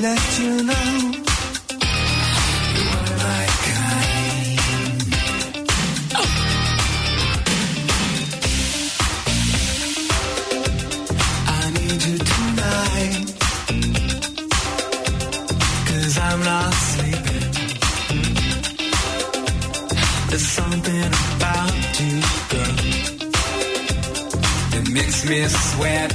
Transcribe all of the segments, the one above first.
let you know you were my kind. I need you tonight, cause I'm not sleeping. There's something about you, girl, that makes me sweat.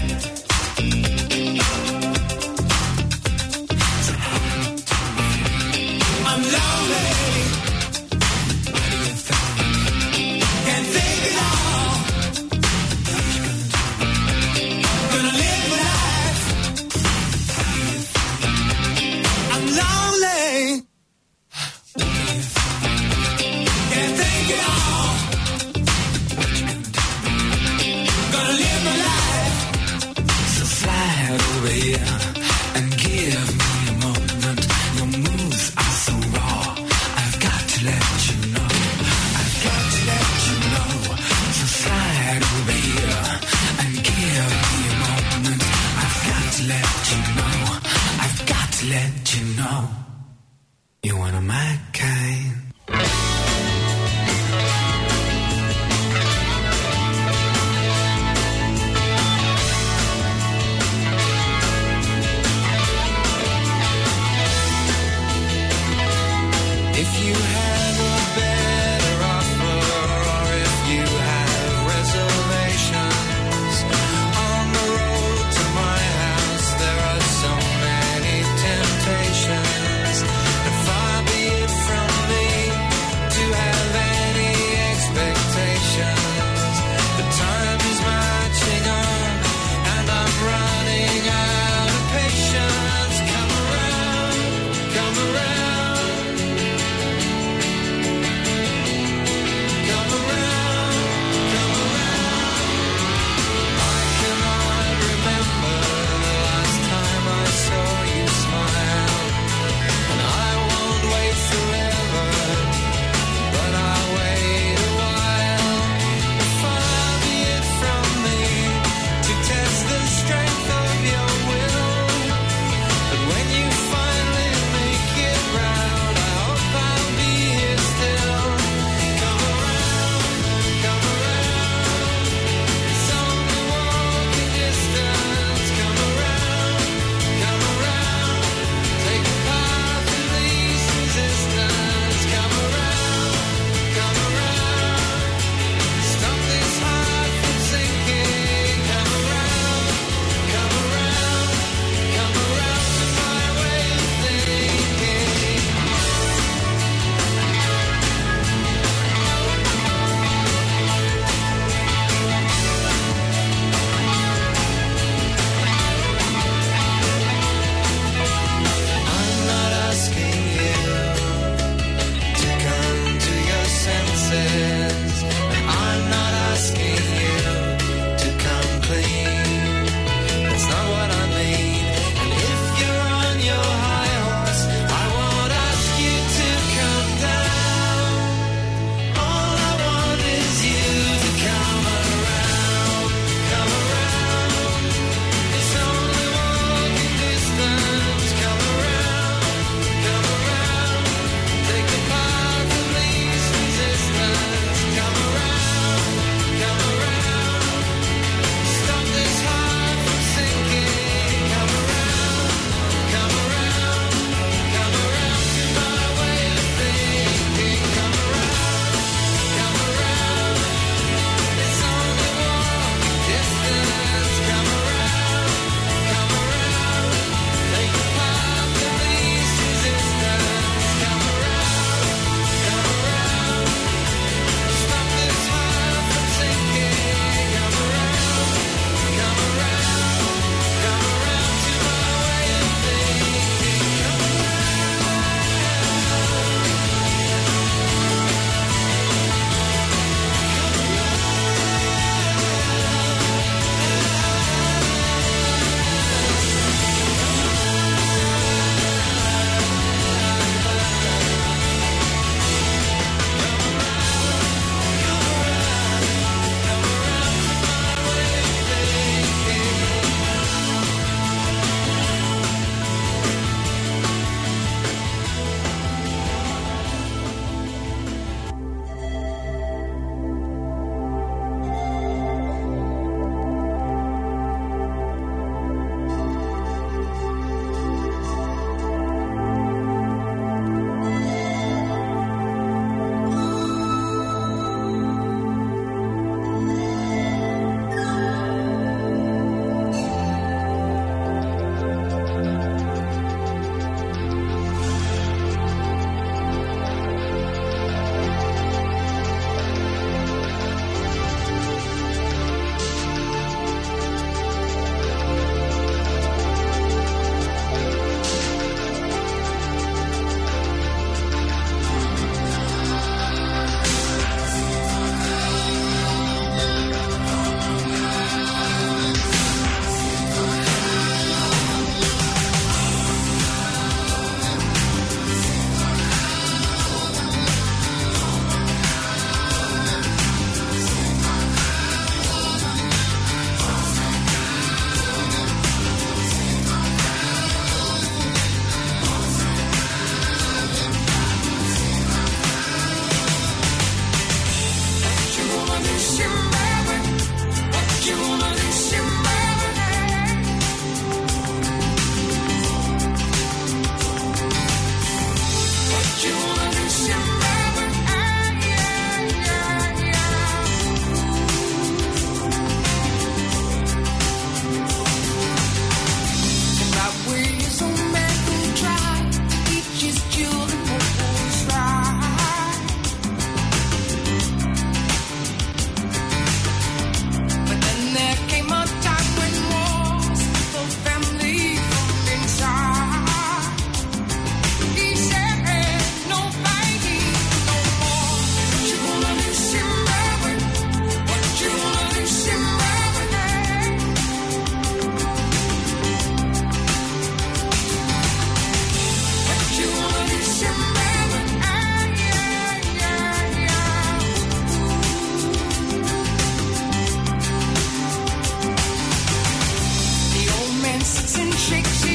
twists and tricks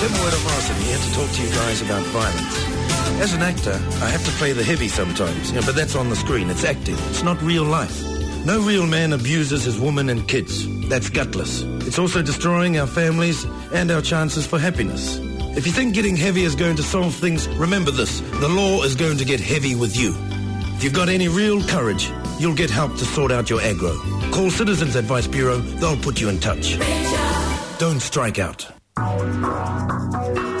Temuera Morrison here to talk to you guys about violence. As an actor, I have to play the heavy sometimes, but that's on the screen. It's acting. It's not real life. No real man abuses his woman and kids. That's gutless. It's also destroying our families and our chances for happiness. If you think getting heavy is going to solve things, remember this. The law is going to get heavy with you. If you've got any real courage, you'll get help to sort out your aggro. Call Citizens Advice Bureau. They'll put you in touch. Don't strike out. Música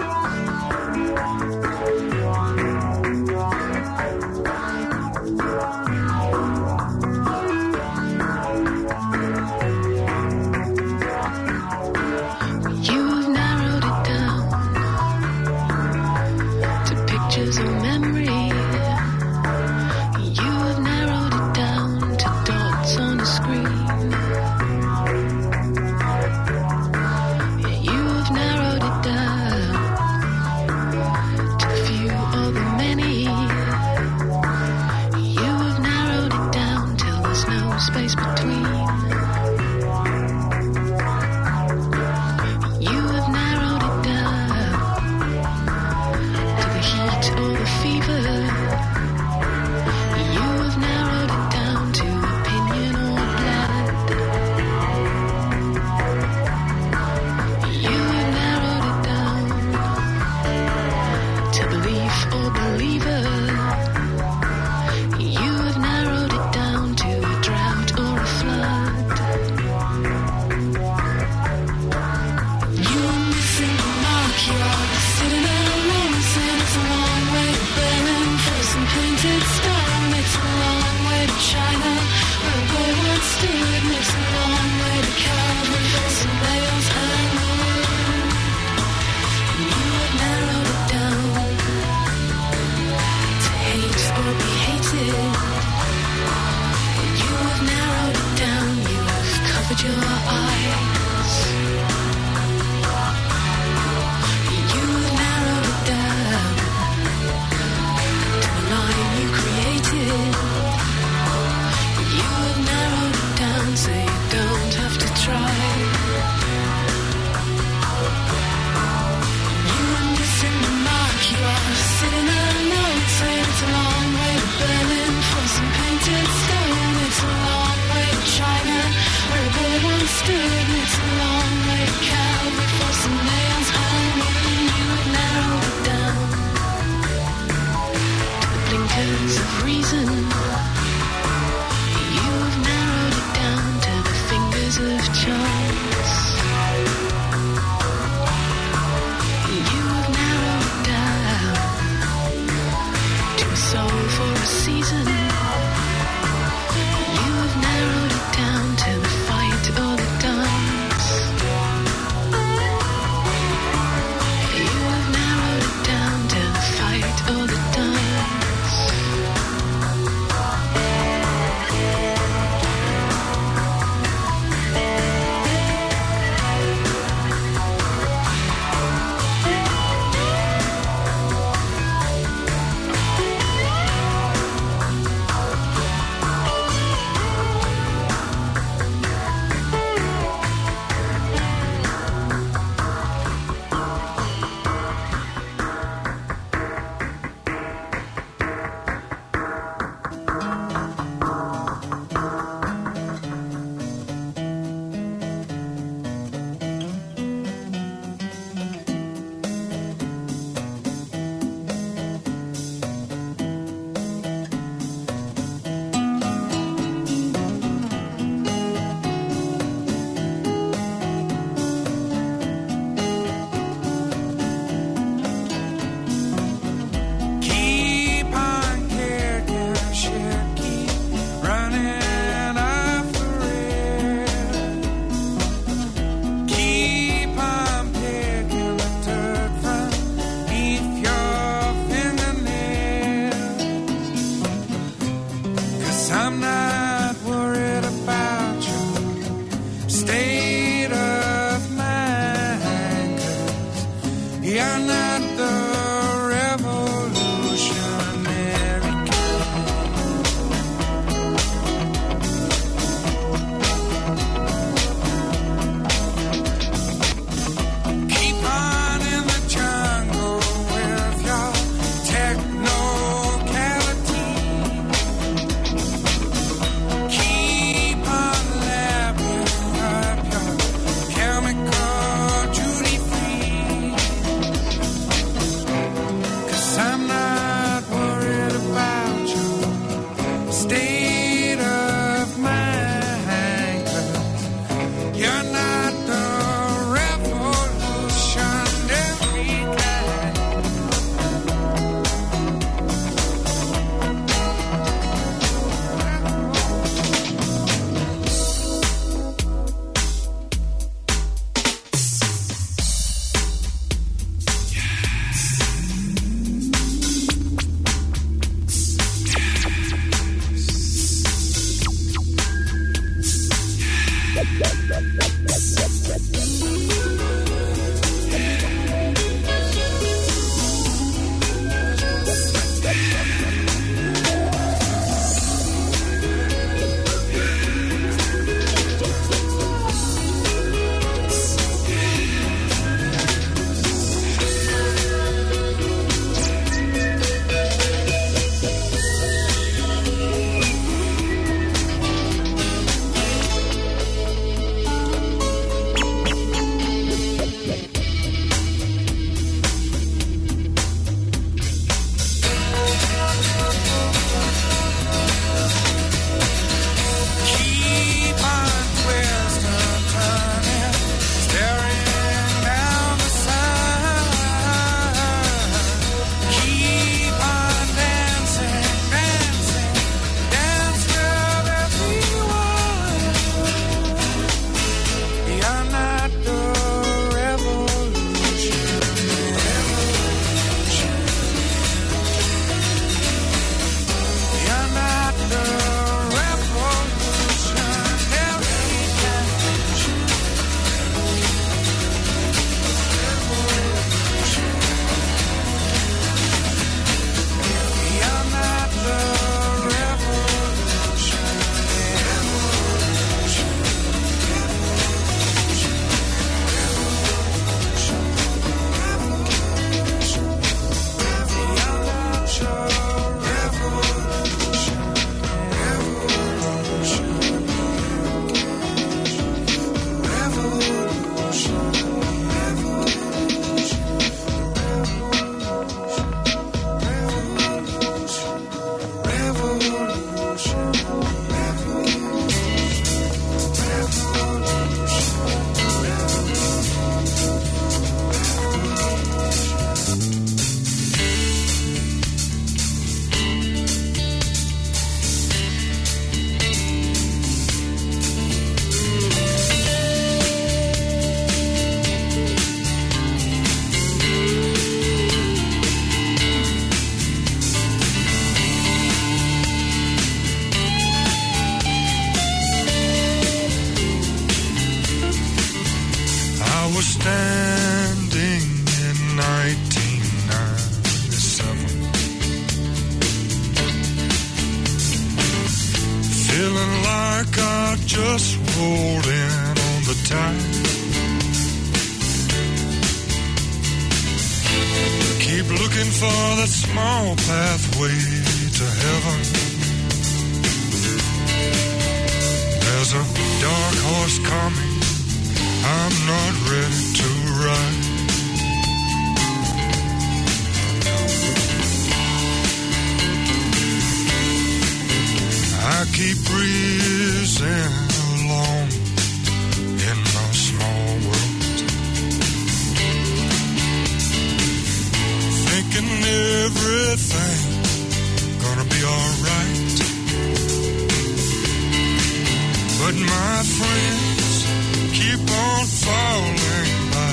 my friends keep on falling by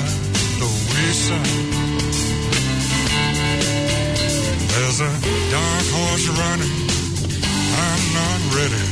the wayside. There's a dark horse running. I'm not ready.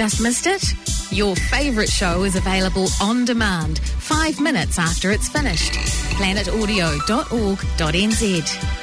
Just missed it? Your favourite show is available on demand five minutes after it's finished. planetaudio.org.nz.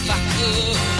if I could.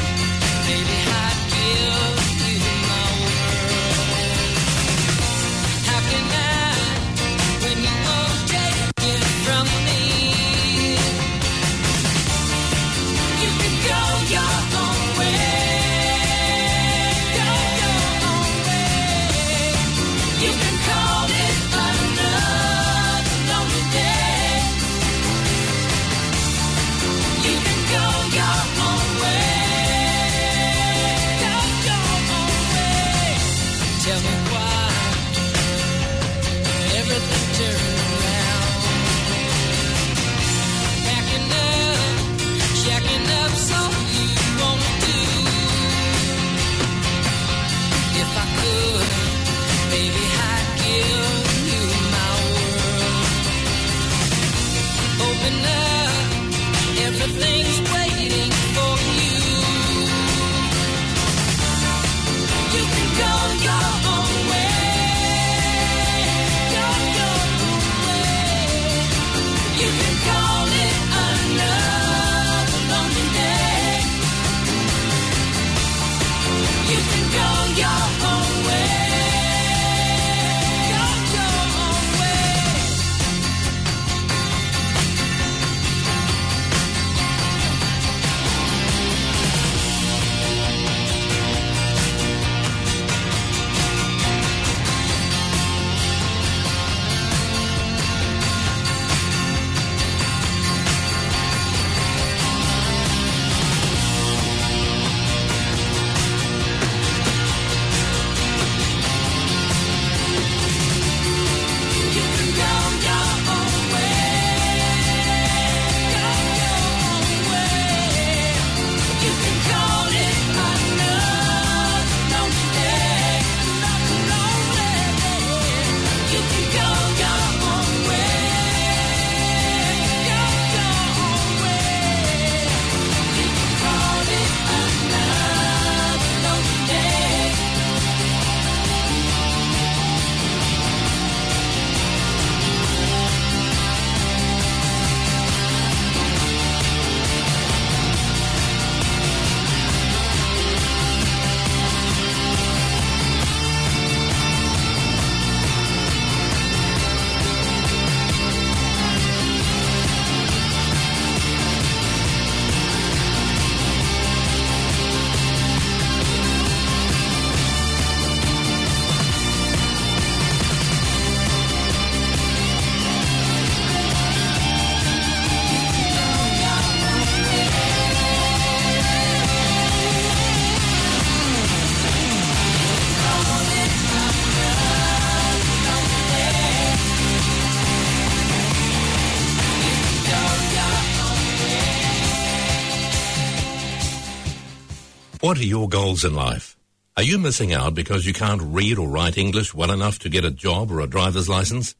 What are your goals in life? Are you missing out because you can't read or write English well enough to get a job or a driver's license?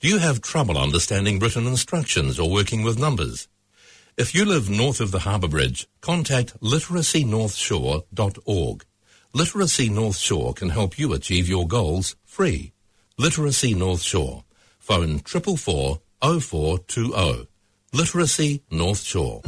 Do you have trouble understanding written instructions or working with numbers? If you live north of the Harbour Bridge, contact literacynorthshore.org. Literacy North Shore can help you achieve your goals free. Literacy North Shore. Phone 444 0420. Literacy North Shore.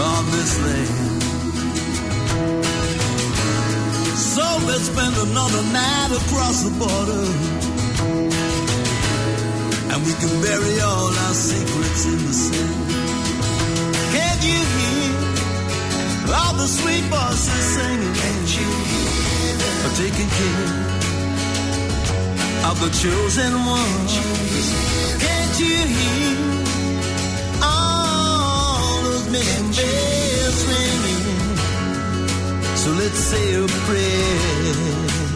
On this land. So let's spend another night across the border. And we can bury all our secrets in the sand. Can't you hear all the sweet voices singing? Can't you hear them? Taking care of the chosen ones. Can't you hear bells ringing? So let's say a prayer.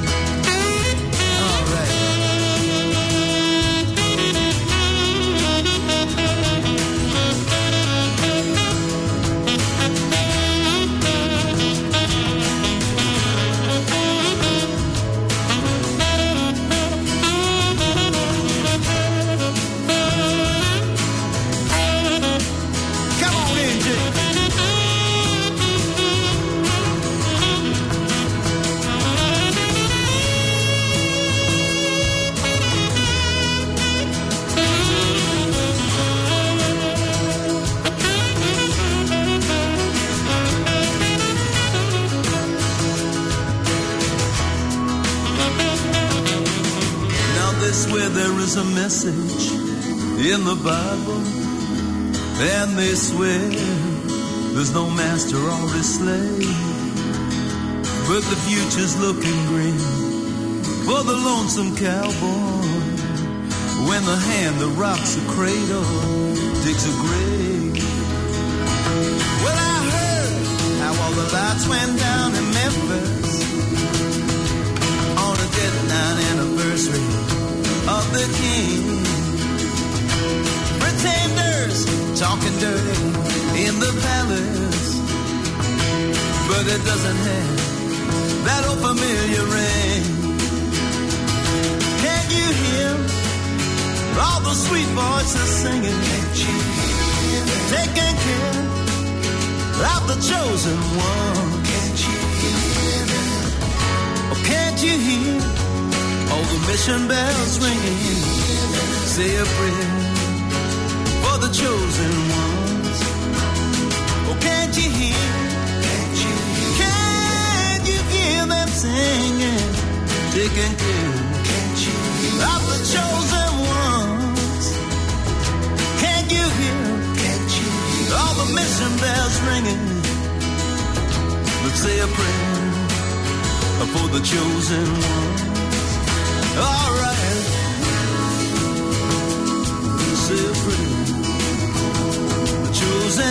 Swear there's no master or a slave, but the future's looking green for the lonesome cowboy. When the hand that rocks the cradle digs a grave. Well, I heard how all the lights went down in Memphis on a dead night talking dirty in the palace, but it doesn't have that old familiar ring. Can't you hear all the sweet voices singing? Can't you hear? Taking care of the chosen one. Can't you hear? Oh, can't you hear all the mission bells ringing? Say a prayer chosen ones. Oh, can't you hear? Can't you hear? Can't you hear them singing? Taking care can't you hear? of the chosen ones. Can't you hear? Can't you hear? all the mission bells ringing? Let's say a prayer for the chosen ones. All right. Say a prayer. The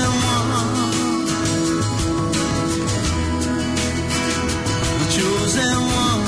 chosen one.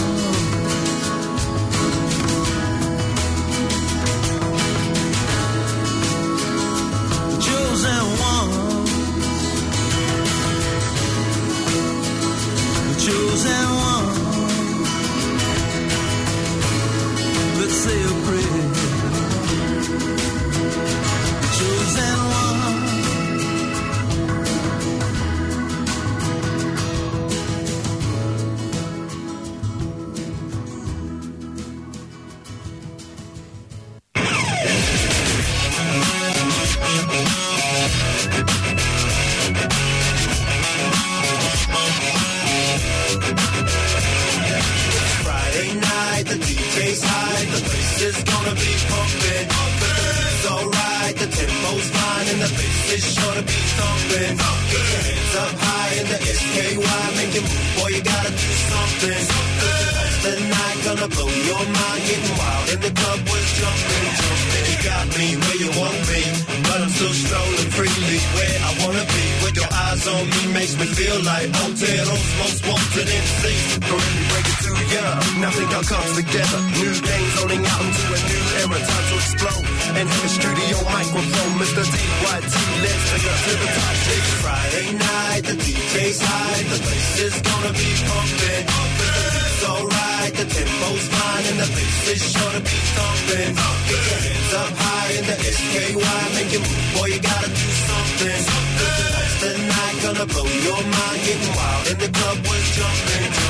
Your hands up high in the SKY. Move, boy, you gotta do something. Tonight's the night, gonna blow your mind. Getting wild in the club was jumping, jumping. You got me where you want me, but I'm still strolling freely where I wanna be. With your eyes on me makes me feel like Aotearoa's most wanted MC. Go ahead and break it ya. Nothing all comes together. New things loading out into a new era. Time to explode. And have a studio microphone, Mr. DYT. Let's take it to the top. It's Friday night, the DJ's high. The place is gonna be pumping. The beat's alright, the tempo's fine, and the bass is sure to be thumping. Get your hands up high in the SKY. Make it move, boy, you gotta do something. Tonight's the night, gonna blow your mind. Getting wild, in the club was jumping.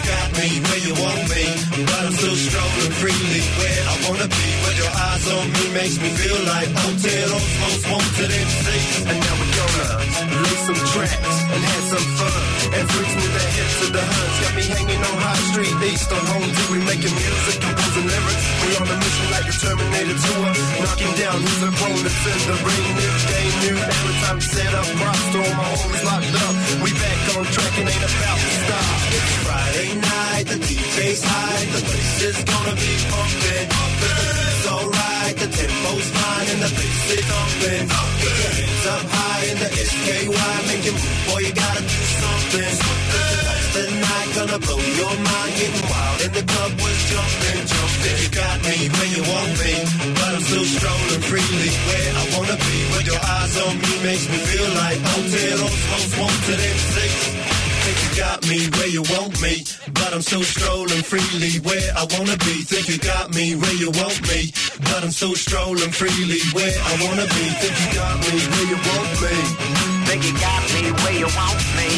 You got me where you want me, but I'm still strolling freely where I wanna be. With your eyes on me makes me feel like Aotearoa's most wanted MC. And now we're gonna lose some tracks and have some fun. And freaks me the hips to the huns. Got me hanging on High Street East on home D. We making music, composing lyrics. We on a mission like the Terminator tour. Knocking down who's opponents in the ring. New day, new era. Time to set up all my homies locked up. We back on track and ain't about to stop. Friday night, the DJ's high. The place is gonna be pumping. The beat's alright, the tempo's fine, and the bass is thumping. Get your hands up high in the SKY. Make it move, boy, you gotta do something. Tonight's the night, gonna blow your mind. Getting wild, and the club was jumping, jumping. You got me where you want me, but I'm still strolling freely where I wanna be. With your eyes on me makes me feel like Aotearoa's most wanted MC. Think you got me where you want me, but I'm still strolling freely where I wanna be. Think you got me where you want me, but I'm still strolling freely where I wanna be. Think you got me where you want me. Think you got me where you want me.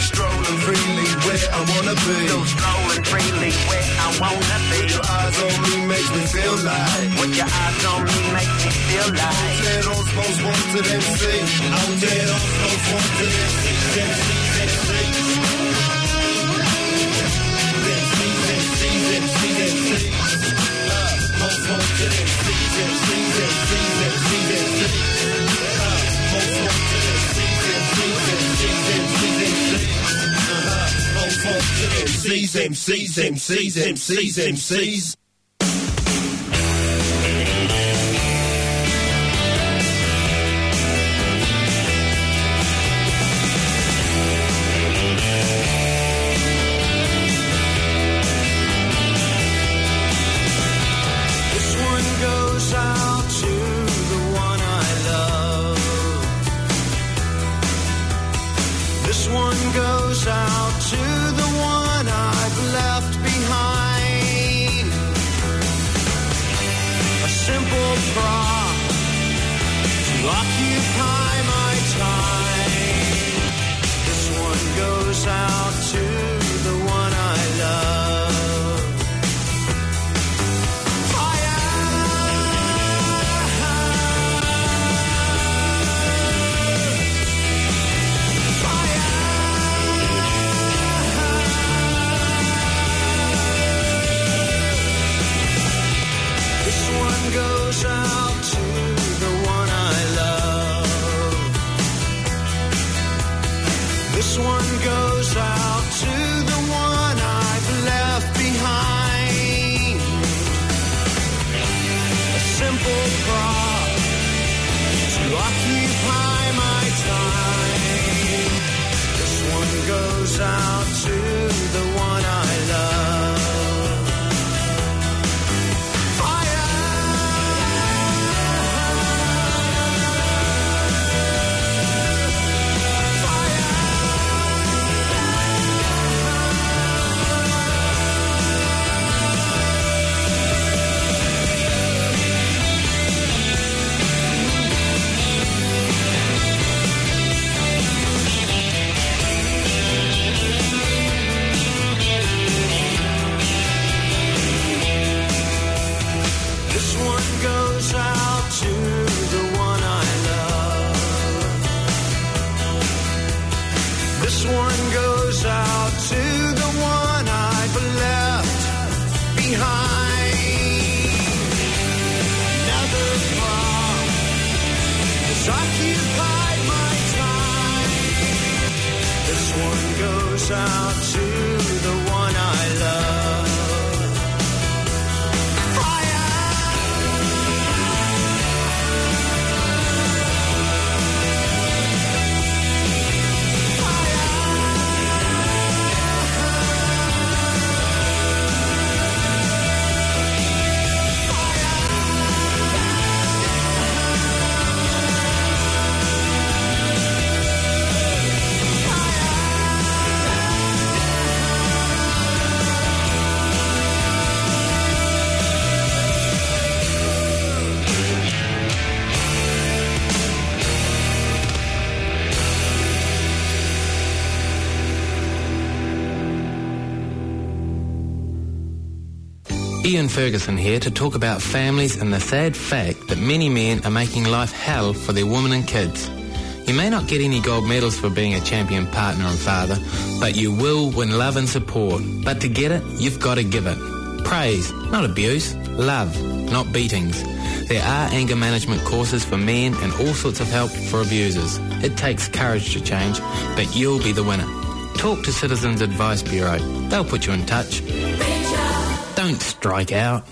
Strolling freely where I wanna be. Still strolling freely where I wanna be. Your eyes on me makes me feel like. With your eyes on me makes me feel like. Aotearoa's most wanted MC. Aotearoa's most wanted MC. MC, MC. MCs, MCs, MCs, MCs, MCs. Ian Ferguson here to talk about families and the sad fact that many men are making life hell for their women and kids. You may not get any gold medals for being a champion partner and father, but you will win love and support. But to get it, you've got to give it. Praise, not abuse. Love, not beatings. There are anger management courses for men and all sorts of help for abusers. It takes courage to change, but you'll be the winner. Talk to Citizens Advice Bureau. They'll put you in touch. Don't strike out.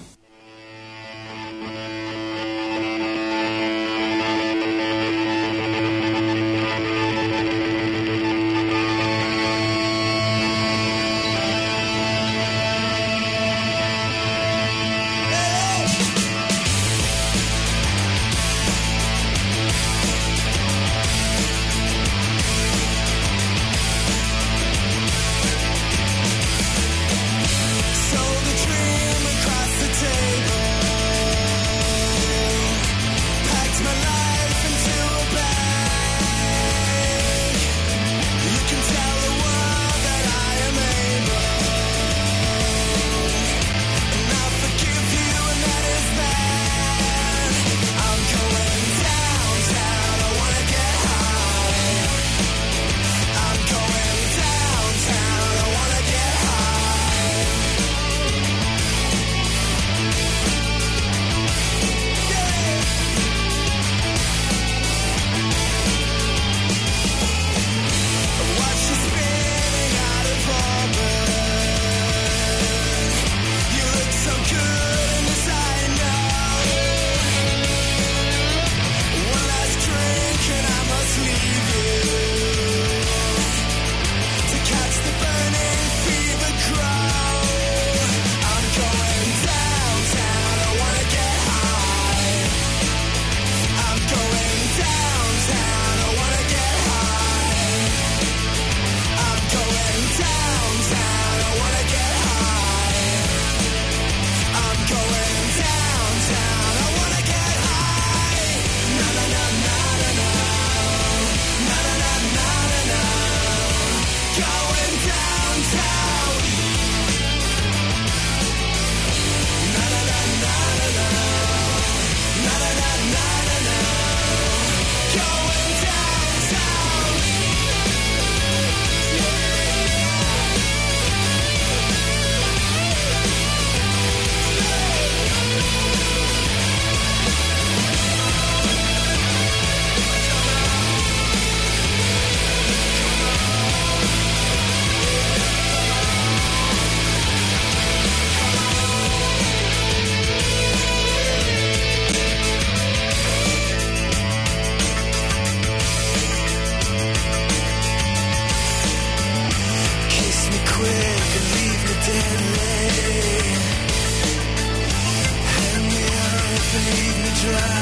try.